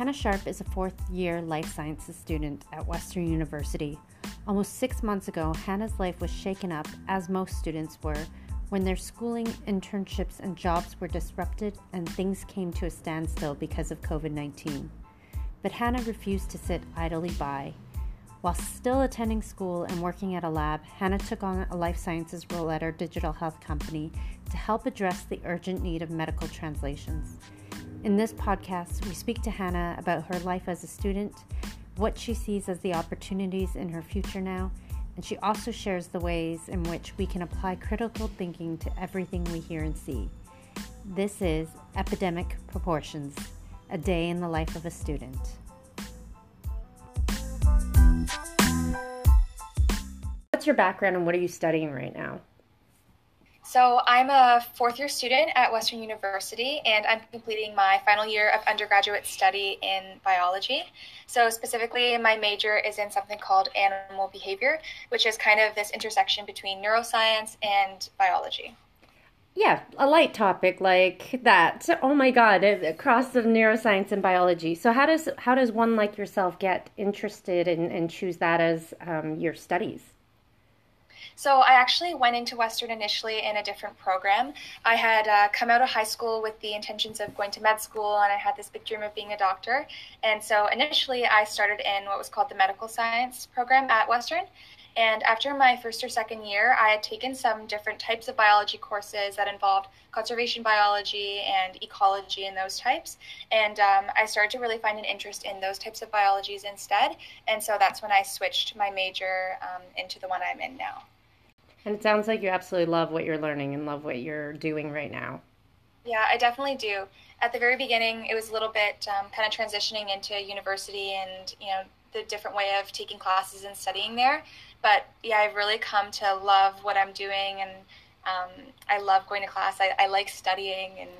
Hannah Sharpe is a fourth year life sciences student at Western University. Almost six months ago, Hannah's life was shaken up, as most students were, when their schooling, internships, and jobs were disrupted and things came to a standstill because of COVID 19. But Hannah refused to sit idly by. While still attending school and working at a lab, Hannah took on a life sciences role at our digital health company to help address the urgent need of medical translations. In this podcast, we speak to Hannah about her life as a student, what she sees as the opportunities in her future now, and she also shares the ways in which we can apply critical thinking to everything we hear and see. This is Epic-demic Proportions A Day in the Life of a Student. What's your background and what are you studying right now? So, I'm a fourth year student at Western University and I'm completing my final year of undergraduate study in biology. So, specifically, my major is in something called animal behavior, which is kind of this intersection between neuroscience and biology. Yeah, a light topic like that. Oh my God, across the neuroscience and biology. So, how does how does one like yourself get interested and, and choose that as um, your studies? So I actually went into Western initially in a different program. I had uh, come out of high school with the intentions of going to med school, and I had this big dream of being a doctor. And so initially, I started in what was called the medical science program at Western. And after my first or second year, I had taken some different types of biology courses that involved conservation biology and ecology and those types. And um, I started to really find an interest in those types of biologies instead. And so that's when I switched my major um, into the one I'm in now. And it sounds like you absolutely love what you're learning and love what you're doing right now. Yeah, I definitely do. At the very beginning, it was a little bit um, kind of transitioning into university and, you know, the different way of taking classes and studying there. But yeah, I've really come to love what I'm doing and um, I love going to class. I, I like studying and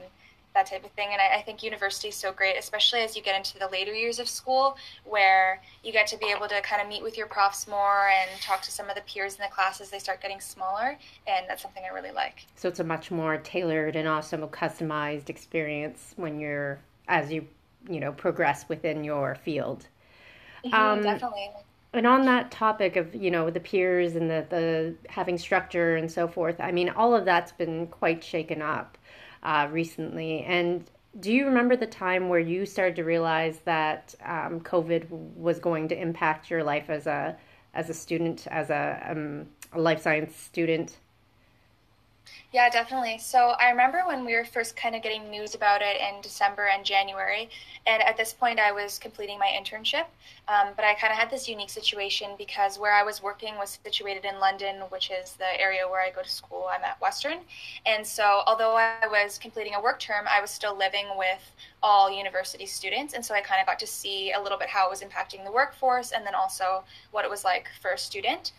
that type of thing. And I, I, think university is so great, especially as you get into the later years of school, where you get to be able to kind of meet with your profs more and talk to some of the peers in the classes. They start getting smaller, and that's something I really like. So it's a much more tailored and also customized experience when you're as you you know progress within your field. Mm-hmm, um, definitely. And on that topic of you know the peers and the the having structure and so forth, I mean all of that's been quite shaken up uh, recently. And do you remember the time where you started to realize that um, COVID was going to impact your life as a as a student, as a, um, a life science student? Yeah, definitely. So I remember when we were first kind of getting news about it in December and January, and at this point I was completing my internship. Um, but I kind of had this unique situation because where I was working was situated in London, which is the area where I go to school. I'm at Western, and so although I was completing a work term, I was still living with all university students, and so I kind of got to see a little bit how it was impacting the workforce, and then also what it was like for a student.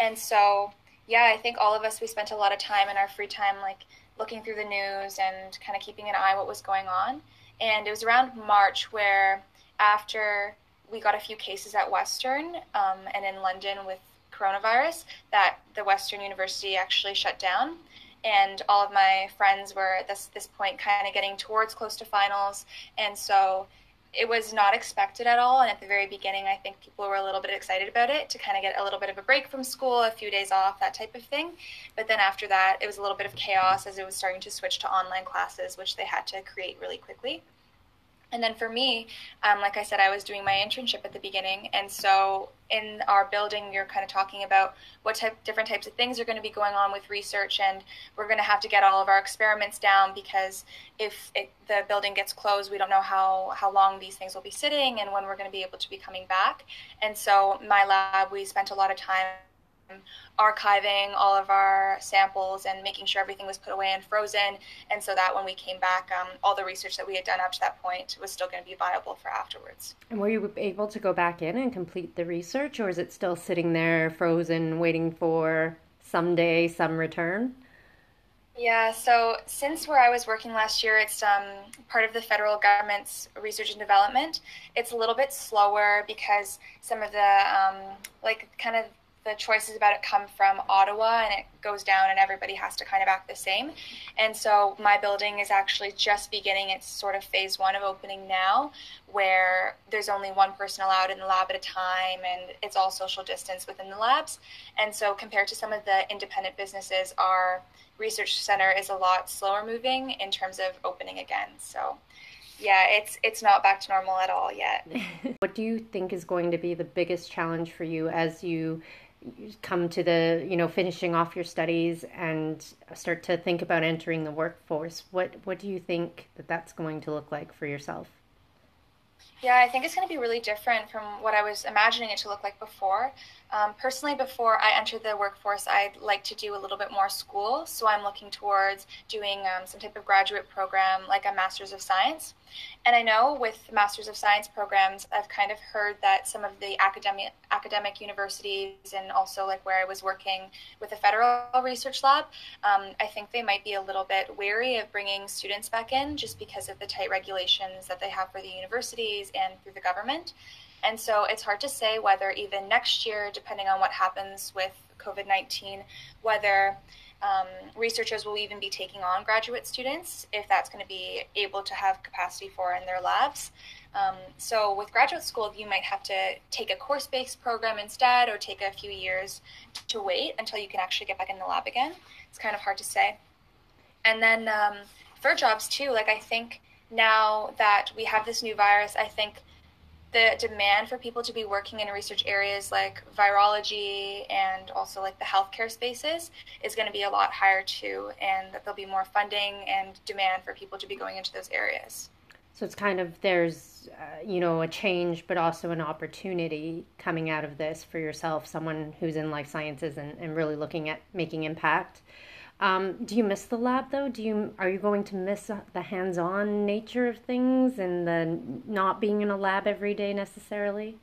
And so yeah, I think all of us we spent a lot of time in our free time like looking through the news and kind of keeping an eye what was going on. And it was around March where after we got a few cases at Western um, and in London with coronavirus that the Western University actually shut down. And all of my friends were at this this point kind of getting towards close to finals, and so it was not expected at all. And at the very beginning, I think people were a little bit excited about it to kind of get a little bit of a break from school, a few days off, that type of thing. But then after that, it was a little bit of chaos as it was starting to switch to online classes, which they had to create really quickly. And then for me, um, like I said, I was doing my internship at the beginning, and so in our building, you're kind of talking about what type, different types of things are going to be going on with research, and we're going to have to get all of our experiments down because if it, the building gets closed, we don't know how how long these things will be sitting and when we're going to be able to be coming back. And so my lab, we spent a lot of time archiving all of our samples and making sure everything was put away and frozen. And so that when we came back, um, all the research that we had done up to that point was still going to be viable for afterwards. And were you able to go back in and complete the research, or is it still sitting there frozen, waiting for someday some return? Yeah, so since where I was working last year, it's um, part of the federal government's research and development. It's a little bit slower because some of the, um, like, kind of the choices about it come from Ottawa and it goes down and everybody has to kind of act the same. And so my building is actually just beginning its sort of phase one of opening now, where there's only one person allowed in the lab at a time and it's all social distance within the labs. And so compared to some of the independent businesses, our research center is a lot slower moving in terms of opening again. So yeah, it's it's not back to normal at all yet. what do you think is going to be the biggest challenge for you as you come to the you know finishing off your studies and start to think about entering the workforce what what do you think that that's going to look like for yourself yeah i think it's going to be really different from what i was imagining it to look like before um, personally, before I entered the workforce, I'd like to do a little bit more school. So I'm looking towards doing um, some type of graduate program like a Master's of Science. And I know with Masters of Science programs, I've kind of heard that some of the academic academic universities and also like where I was working with the Federal Research Lab, um, I think they might be a little bit wary of bringing students back in just because of the tight regulations that they have for the universities and through the government. And so it's hard to say whether even next year, depending on what happens with COVID 19, whether um, researchers will even be taking on graduate students, if that's going to be able to have capacity for in their labs. Um, so with graduate school, you might have to take a course-based program instead, or take a few years to wait until you can actually get back in the lab again. It's kind of hard to say. And then um, for jobs too, like I think now that we have this new virus, I think the demand for people to be working in research areas like virology and also like the healthcare spaces is going to be a lot higher too, and that there'll be more funding and demand for people to be going into those areas. So it's kind of there's uh, you know a change, but also an opportunity coming out of this for yourself, someone who's in life sciences and, and really looking at making impact. Um, do you miss the lab though? Do you are you going to miss the hands-on nature of things and the not being in a lab every day necessarily?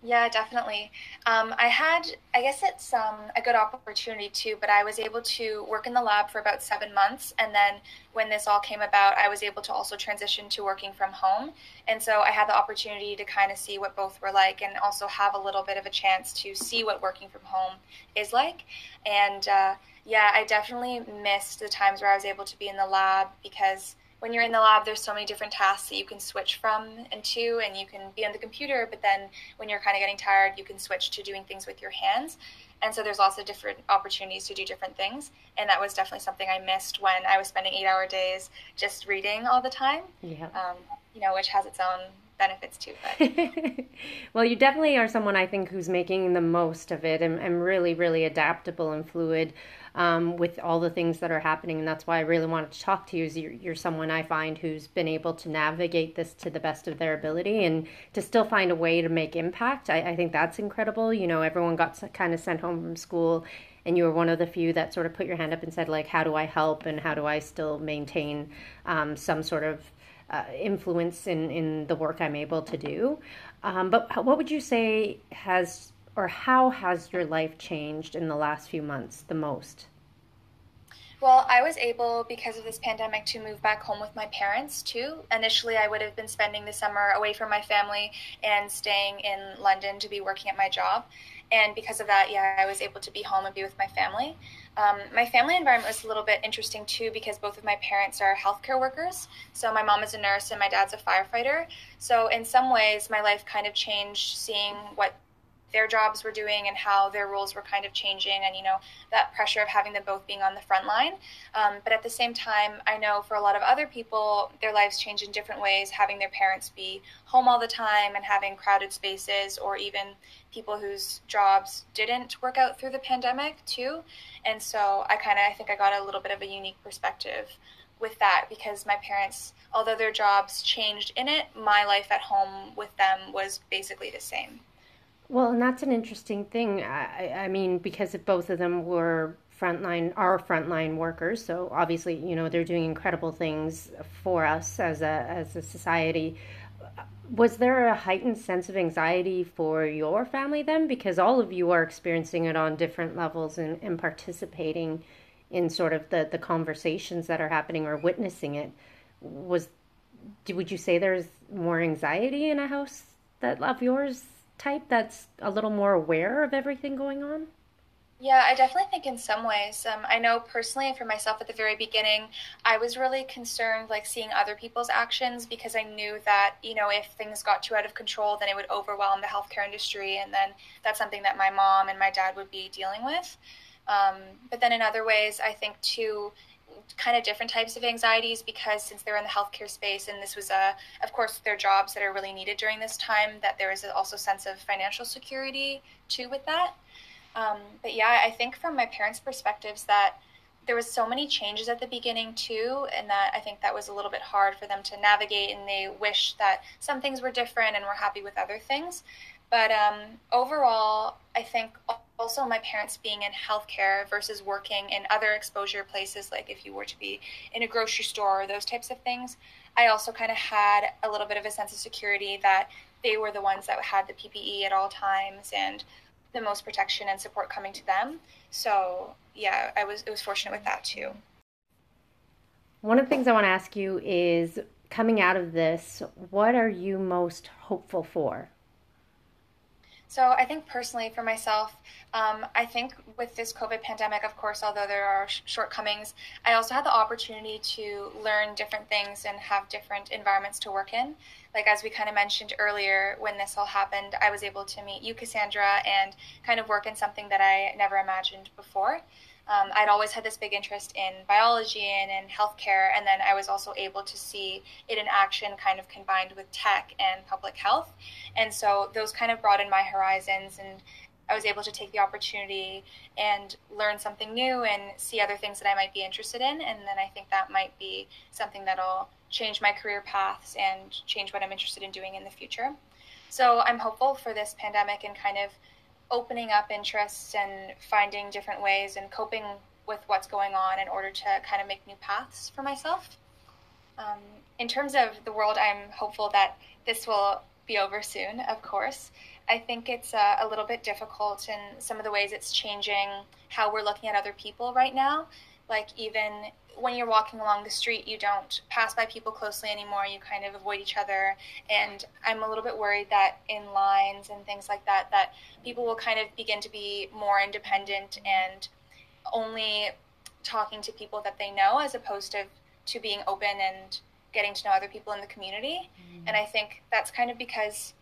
Yeah, definitely. Um, I had, I guess it's um, a good opportunity too, but I was able to work in the lab for about seven months. And then when this all came about, I was able to also transition to working from home. And so I had the opportunity to kind of see what both were like and also have a little bit of a chance to see what working from home is like. And uh, yeah, I definitely missed the times where I was able to be in the lab because when you're in the lab, there's so many different tasks that you can switch from and to, and you can be on the computer, but then when you're kind of getting tired, you can switch to doing things with your hands. And so there's lots of different opportunities to do different things. And that was definitely something I missed when I was spending eight hour days just reading all the time, yeah. Um, you know, which has its own benefits too. But. well, you definitely are someone I think who's making the most of it and, and really, really adaptable and fluid um, with all the things that are happening. And that's why I really wanted to talk to you. Is you're, you're someone I find who's been able to navigate this to the best of their ability and to still find a way to make impact. I, I think that's incredible. You know, everyone got kind of sent home from school and you were one of the few that sort of put your hand up and said like how do i help and how do i still maintain um, some sort of uh, influence in, in the work i'm able to do um, but what would you say has or how has your life changed in the last few months the most? Well, I was able, because of this pandemic, to move back home with my parents too. Initially, I would have been spending the summer away from my family and staying in London to be working at my job. And because of that, yeah, I was able to be home and be with my family. Um, my family environment was a little bit interesting too because both of my parents are healthcare workers. So my mom is a nurse and my dad's a firefighter. So in some ways, my life kind of changed seeing what their jobs were doing and how their roles were kind of changing and you know that pressure of having them both being on the front line. Um, but at the same time i know for a lot of other people their lives change in different ways having their parents be home all the time and having crowded spaces or even people whose jobs didn't work out through the pandemic too. And so i kind of i think i got a little bit of a unique perspective with that because my parents although their jobs changed in it my life at home with them was basically the same well, and that's an interesting thing. I, I mean, because if both of them were frontline, are frontline workers, so obviously, you know, they're doing incredible things for us as a as a society. Was there a heightened sense of anxiety for your family then? Because all of you are experiencing it on different levels and, and participating in sort of the, the conversations that are happening or witnessing it. Was would you say there's more anxiety in a house that of yours type that's a little more aware of everything going on? Yeah, I definitely think in some ways. Um, I know personally for myself at the very beginning, I was really concerned, like seeing other people's actions because I knew that, you know, if things got too out of control, then it would overwhelm the healthcare industry. And then that's something that my mom and my dad would be dealing with. Um, but then in other ways, I think too, kind of different types of anxieties because since they're in the healthcare space and this was a of course their jobs that are really needed during this time that there is also a sense of financial security too with that um, but yeah, I think from my parents' perspectives that there was so many changes at the beginning too, and that I think that was a little bit hard for them to navigate, and they wish that some things were different and were happy with other things. But um, overall, I think also my parents being in healthcare versus working in other exposure places, like if you were to be in a grocery store or those types of things, I also kind of had a little bit of a sense of security that they were the ones that had the PPE at all times and the most protection and support coming to them. So yeah, I was it was fortunate with that too. One of the things I want to ask you is coming out of this, what are you most hopeful for? So I think personally for myself, um, I think with this COVID pandemic, of course, although there are sh- shortcomings, I also had the opportunity to learn different things and have different environments to work in. Like as we kind of mentioned earlier, when this all happened, I was able to meet you, Cassandra, and kind of work in something that I never imagined before um, I'd always had this big interest in biology and in healthcare, and then I was also able to see it in action, kind of combined with tech and public health. And so those kind of broadened my horizons, and I was able to take the opportunity and learn something new and see other things that I might be interested in. And then I think that might be something that'll change my career paths and change what I'm interested in doing in the future. So I'm hopeful for this pandemic and kind of opening up interests and finding different ways and coping with what's going on in order to kind of make new paths for myself. Um, in terms of the world, I'm hopeful that this will be over soon, of course. I think it's uh, a little bit difficult in some of the ways it's changing how we're looking at other people right now. Like, even when you're walking along the street, you don't pass by people closely anymore. You kind of avoid each other. And I'm a little bit worried that in lines and things like that, that people will kind of begin to be more independent and only talking to people that they know as opposed to, to being open and getting to know other people in the community. Mm-hmm. And I think that's kind of because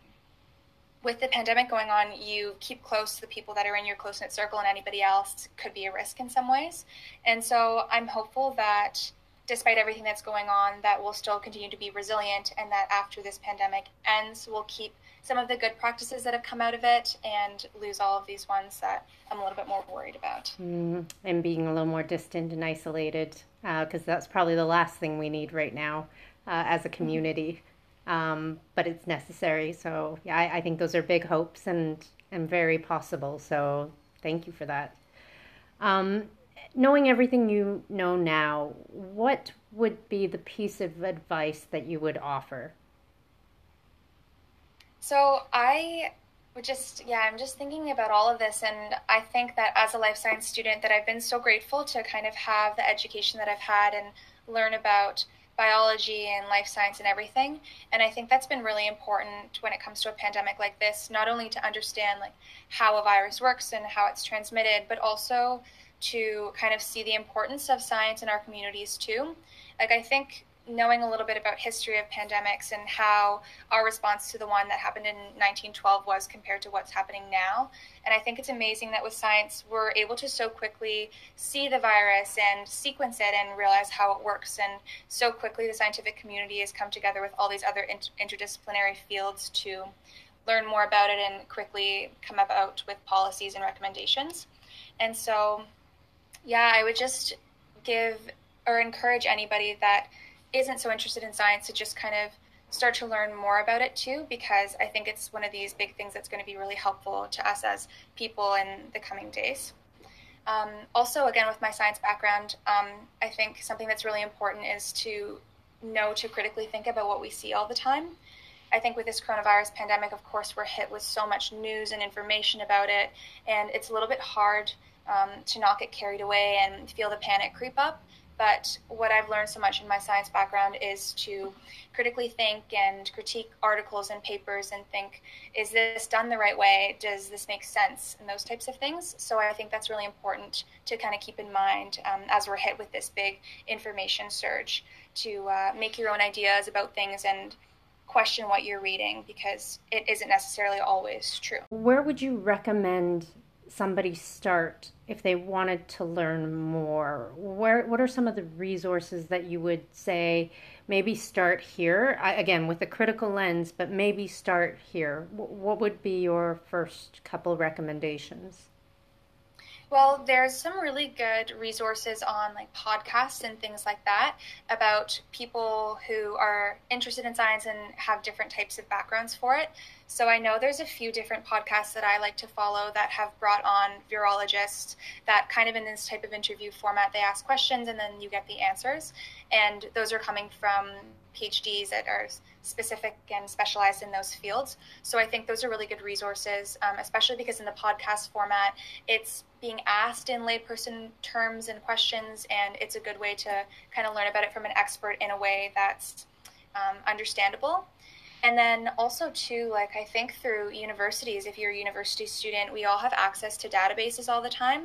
with the pandemic going on, you keep close to the people that are in your close knit circle, and anybody else could be a risk in some ways. And so I'm hopeful that despite everything that's going on, that we'll still continue to be resilient, and that after this pandemic ends, we'll keep some of the good practices that have come out of it and lose all of these ones that I'm a little bit more worried about. Mm, and being a little more distant and isolated, because uh, that's probably the last thing we need right now uh, as a community um, but it's necessary. So yeah, I, I, think those are big hopes and and very possible. So thank you for that. Um, knowing everything you know now, what would be the piece of advice that you would offer? So I would just yeah, I'm just thinking about all of this, and I think that as a life science student, that I've been so grateful to kind of have the education that I've had and learn about biology and life science and everything. And I think that's been really important when it comes to a pandemic like this, not only to understand like how a virus works and how it's transmitted, but also to kind of see the importance of science in our communities too. Like I think knowing a little bit about history of pandemics and how our response to the one that happened in 1912 was compared to what's happening now. And I think it's amazing that with science we're able to so quickly see the virus and sequence it and realize how it works. And so quickly the scientific community has come together with all these other inter- interdisciplinary fields to learn more about it and quickly come about with policies and recommendations. And so, yeah, I would just give or encourage anybody that isn't so interested in science to just kind of start to learn more about it too, because I think it's one of these big things that's going to be really helpful to us as people in the coming days. Um, also, again, with my science background, um, I think something that's really important is to know to critically think about what we see all the time. I think with this coronavirus pandemic, of course, we're hit with so much news and information about it, and it's a little bit hard um, to not get carried away and feel the panic creep up. But what I've learned so much in my science background is to critically think and critique articles and papers and think, is this done the right way? Does this make sense? And those types of things. So I think that's really important to kind of keep in mind um, as we're hit with this big information surge to uh, make your own ideas about things and question what you're reading because it isn't necessarily always true. Where would you recommend somebody start if they wanted to learn more? Where what are some of the resources that you would say maybe start here? I, again, with a critical lens, but maybe start here. What would be your first couple recommendations? Well, there's some really good resources on like podcasts and things like that about people who are interested in science and have different types of backgrounds for it. So I know there's a few different podcasts that I like to follow that have brought on virologists that kind of in this type of interview format they ask questions and then you get the answers. And those are coming from PhDs that are specific and specialized in those fields. So I think those are really good resources, um, especially because in the podcast format, it's being asked in layperson terms and questions, and it's a good way to kind of learn about it from an expert in a way that's um, understandable. And then also too, like I think through universities, if you're a university student, we all have access to databases all the time.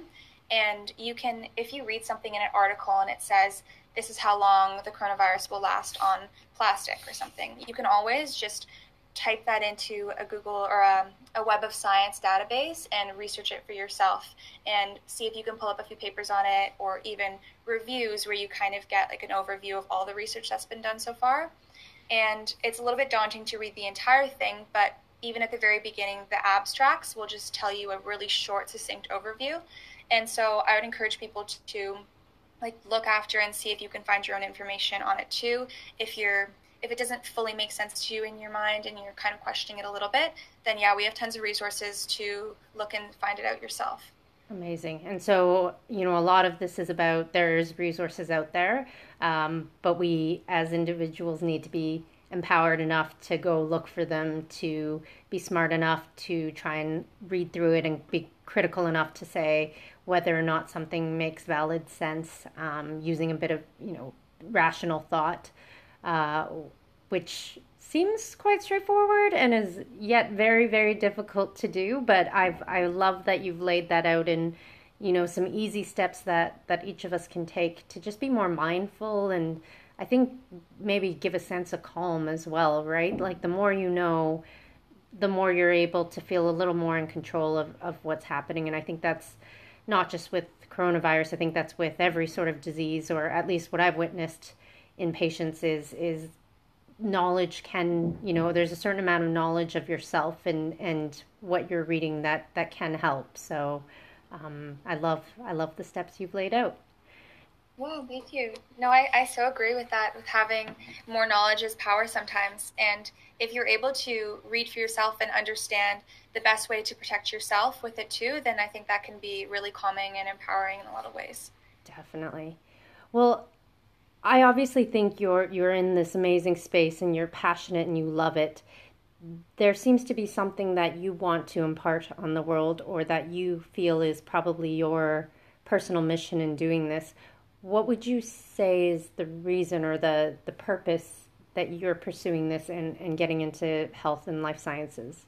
And you can, if you read something in an article and it says this is how long the coronavirus will last on plastic or something. You can always just type that into a Google or a, a, Web of Science database and research it for yourself and see if you can pull up a few papers on it or even reviews where you kind of get like an overview of all the research that's been done so far. And it's a little bit daunting to read the entire thing, but even at the very beginning, the abstracts will just tell you a really short, succinct overview. And so I would encourage people to, to like look after and see if you can find your own information on it too. If you're if it doesn't fully make sense to you in your mind and you're kind of questioning it a little bit, then yeah, we have tons of resources to look and find it out yourself. Amazing. And so, you know, a lot of this is about there's resources out there, um, but we as individuals need to be empowered enough to go look for them, to be smart enough to try and read through it and be critical enough to say whether or not something makes valid sense um, using a bit of, you know, rational thought, uh, which seems quite straightforward and is yet very, very difficult to do. But I've, I love that you've laid that out in, you know, some easy steps that, that each of us can take to just be more mindful and I think maybe give a sense of calm as well, right? Like the more you know, the more you're able to feel a little more in control of, of what's happening. And I think that's not just with coronavirus. I think that's with every sort of disease, or at least what I've witnessed in patients is is knowledge can you know there's a certain amount of knowledge of yourself and and what you're reading that that can help so um, i love i love the steps you've laid out well, thank you. No, I, I so agree with that, with having more knowledge is power sometimes. And if you're able to read for yourself and understand the best way to protect yourself with it too, then I think that can be really calming and empowering in a lot of ways. Definitely. Well, I obviously think you're you're in this amazing space and you're passionate and you love it. There seems to be something that you want to impart on the world or that you feel is probably your personal mission in doing this what would you say is the reason or the, the purpose that you're pursuing this and, and getting into health and life sciences?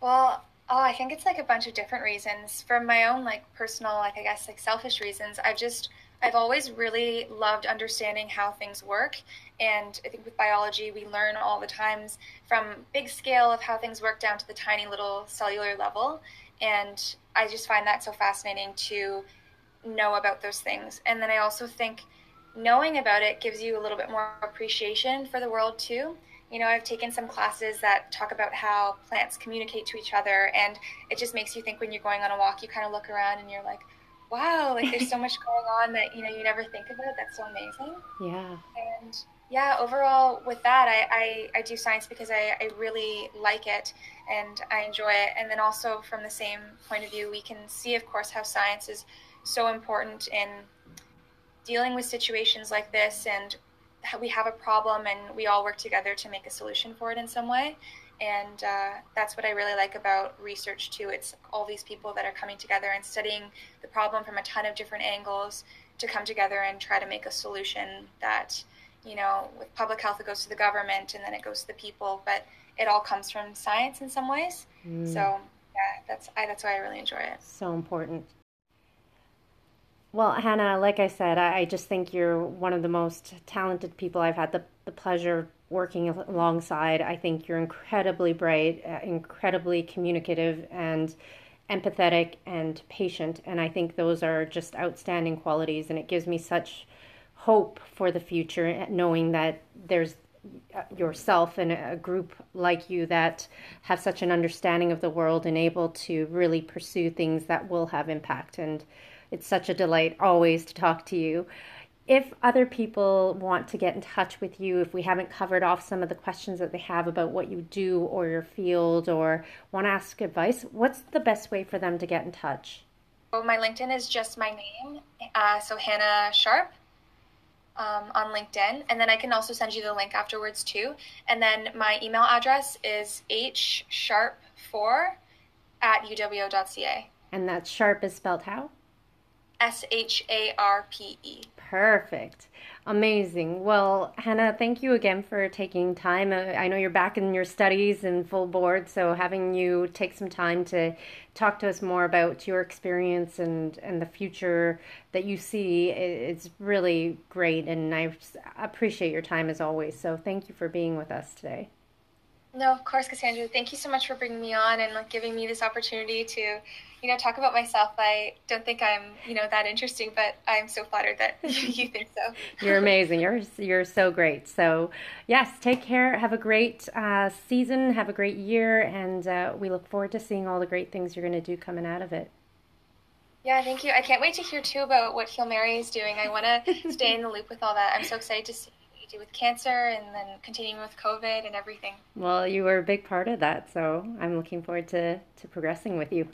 Well, oh, I think it's like a bunch of different reasons. From my own like personal, like I guess like selfish reasons, I've just I've always really loved understanding how things work. And I think with biology, we learn all the times from big scale of how things work down to the tiny little cellular level. And I just find that so fascinating to know about those things. And then I also think knowing about it gives you a little bit more appreciation for the world too. You know, I've taken some classes that talk about how plants communicate to each other, and it just makes you think when you're going on a walk, you kind of look around and you're like, wow, like there's so much going on that, you know, you never think about. That's so amazing. Yeah. And yeah, overall, with that, I, I, I do science because I, I really like it and I enjoy it. And then also, from the same point of view, we can see, of course, how science is so important in dealing with situations like this and we have a problem and we all work together to make a solution for it in some way And uh, that's what I really like about research too. It's all these people that are coming together and studying the problem from a ton of different angles to come together and try to make a solution that, you know, with public health, it goes to the government and then it goes to the people, but it all comes from science in some ways. Mm. So yeah, that's I, that's why I really enjoy it. So important. Well, Hannah, like I said, I, I just think you're one of the most talented people I've had the, the pleasure working alongside. I think you're incredibly bright, uh, incredibly communicative, and empathetic and patient. And I think those are just outstanding qualities. And it gives me such hope for the future, knowing that there's uh, yourself and a group like you that have such an understanding of the world and able to really pursue things that will have impact. And it's such a delight always to talk to you. If other people want to get in touch with you, if we haven't covered off some of the questions that they have about what you do or your field or want to ask advice, what's the best way for them to get in touch? Well, my LinkedIn is just my name, uh, so Hannah Sharpe um, on LinkedIn. And then I can also send you the link afterwards too. And then my email address is hsharpe4 at uwo.ca. And that Sharpe is spelled how? S H A R P E. Perfect. Amazing. Well, Hannah, thank you again for taking time. Uh, I know you're back in your studies and full board, so having you take some time to talk to us more about your experience and, and the future that you see is really great. And I appreciate your time as always. So thank you for being with us today. No, of course, Cassandra. Thank you so much for bringing me on and like giving me this opportunity to, you know, talk about myself. I don't think I'm, you know, that interesting, but I'm so flattered that you think so. you're amazing. You're you're so great. So, yes, take care. Have a great uh, season. Have a great year, and uh, we look forward to seeing all the great things you're going to do coming out of it. Yeah, thank you. I can't wait to hear too about what Heal Mary is doing. I want to stay in the loop with all that. I'm so excited to see what you do with cancer and then continuing with COVID and everything. Well, you were a big part of that, so I'm looking forward to, to progressing with you.